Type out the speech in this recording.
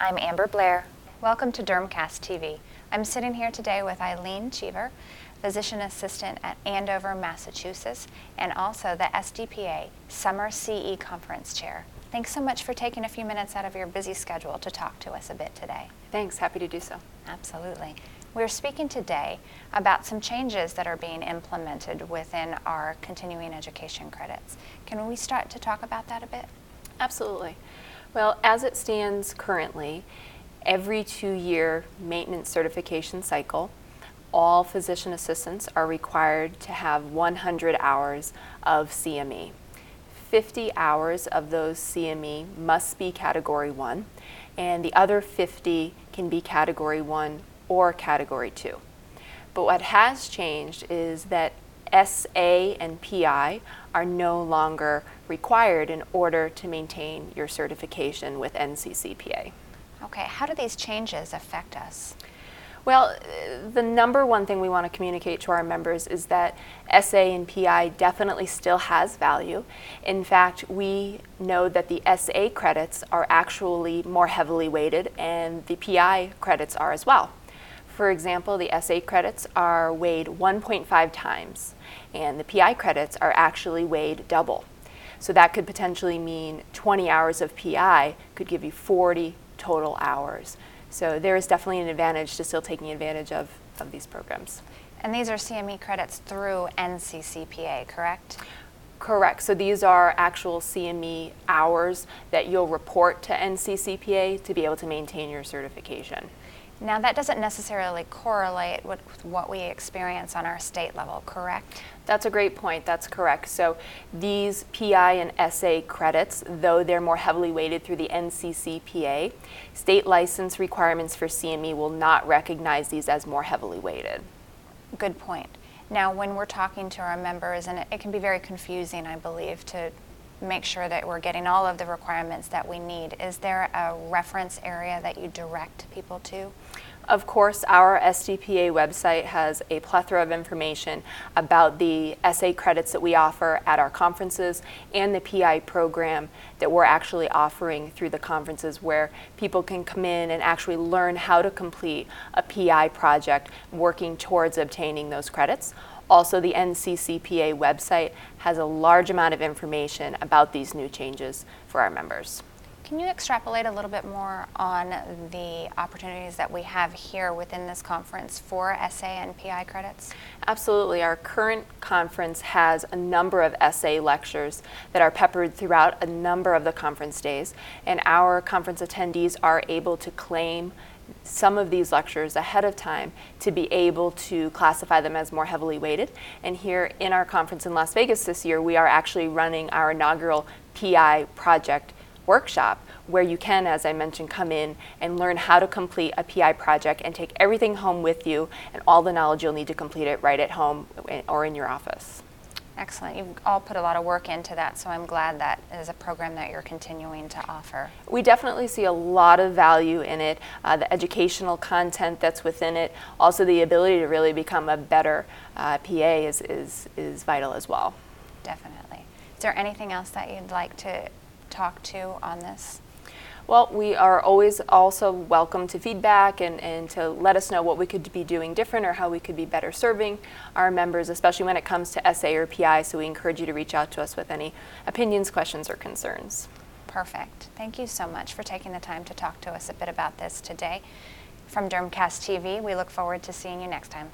I'm Amber Blair. Welcome to Dermcast TV. I'm sitting here today with Eileen Cheever, physician assistant at Andover, Massachusetts, and also the SDPA Summer CE Conference Chair. Thanks so much for taking a few minutes out of your busy schedule to talk to us a bit today. Thanks, happy to do so. Absolutely. We're speaking today about some changes that are being implemented within our continuing education credits. Can we start to talk about that a bit? Absolutely. Well, as it stands currently, every two year maintenance certification cycle, all physician assistants are required to have 100 hours of CME. 50 hours of those CME must be Category 1, and the other 50 can be Category 1 or Category 2. But what has changed is that SA and PI are no longer required in order to maintain your certification with NCCPA. Okay, how do these changes affect us? Well, the number one thing we want to communicate to our members is that SA and PI definitely still has value. In fact, we know that the SA credits are actually more heavily weighted and the PI credits are as well. For example, the SA credits are weighed 1.5 times and the PI credits are actually weighed double. So that could potentially mean 20 hours of PI could give you 40 total hours. So there is definitely an advantage to still taking advantage of, of these programs. And these are CME credits through NCCPA, correct? Correct. So these are actual CME hours that you'll report to NCCPA to be able to maintain your certification. Now, that doesn't necessarily correlate with what we experience on our state level, correct? That's a great point. That's correct. So these PI and SA credits, though they're more heavily weighted through the NCCPA, state license requirements for CME will not recognize these as more heavily weighted. Good point. Now, when we're talking to our members, and it, it can be very confusing, I believe, to make sure that we're getting all of the requirements that we need. Is there a reference area that you direct people to? Of course, our SDPA website has a plethora of information about the SA credits that we offer at our conferences and the PI program that we're actually offering through the conferences where people can come in and actually learn how to complete a PI project working towards obtaining those credits. Also, the NCCPA website has a large amount of information about these new changes for our members. Can you extrapolate a little bit more on the opportunities that we have here within this conference for SA and PI credits? Absolutely. Our current conference has a number of SA lectures that are peppered throughout a number of the conference days, and our conference attendees are able to claim some of these lectures ahead of time to be able to classify them as more heavily weighted. And here in our conference in Las Vegas this year, we are actually running our inaugural PI project workshop where you can, as I mentioned, come in and learn how to complete a PI project and take everything home with you and all the knowledge you'll need to complete it right at home or in your office. Excellent. You've all put a lot of work into that, so I'm glad that is a program that you're continuing to offer. We definitely see a lot of value in it, uh, the educational content that's within it, also the ability to really become a better uh, PA is, is, is vital as well. Definitely. Is there anything else that you'd like to talk to on this? Well, we are always also welcome to feedback and, and to let us know what we could be doing different or how we could be better serving our members, especially when it comes to SA or PI. So we encourage you to reach out to us with any opinions, questions, or concerns. Perfect. Thank you so much for taking the time to talk to us a bit about this today. From Dermcast TV, we look forward to seeing you next time.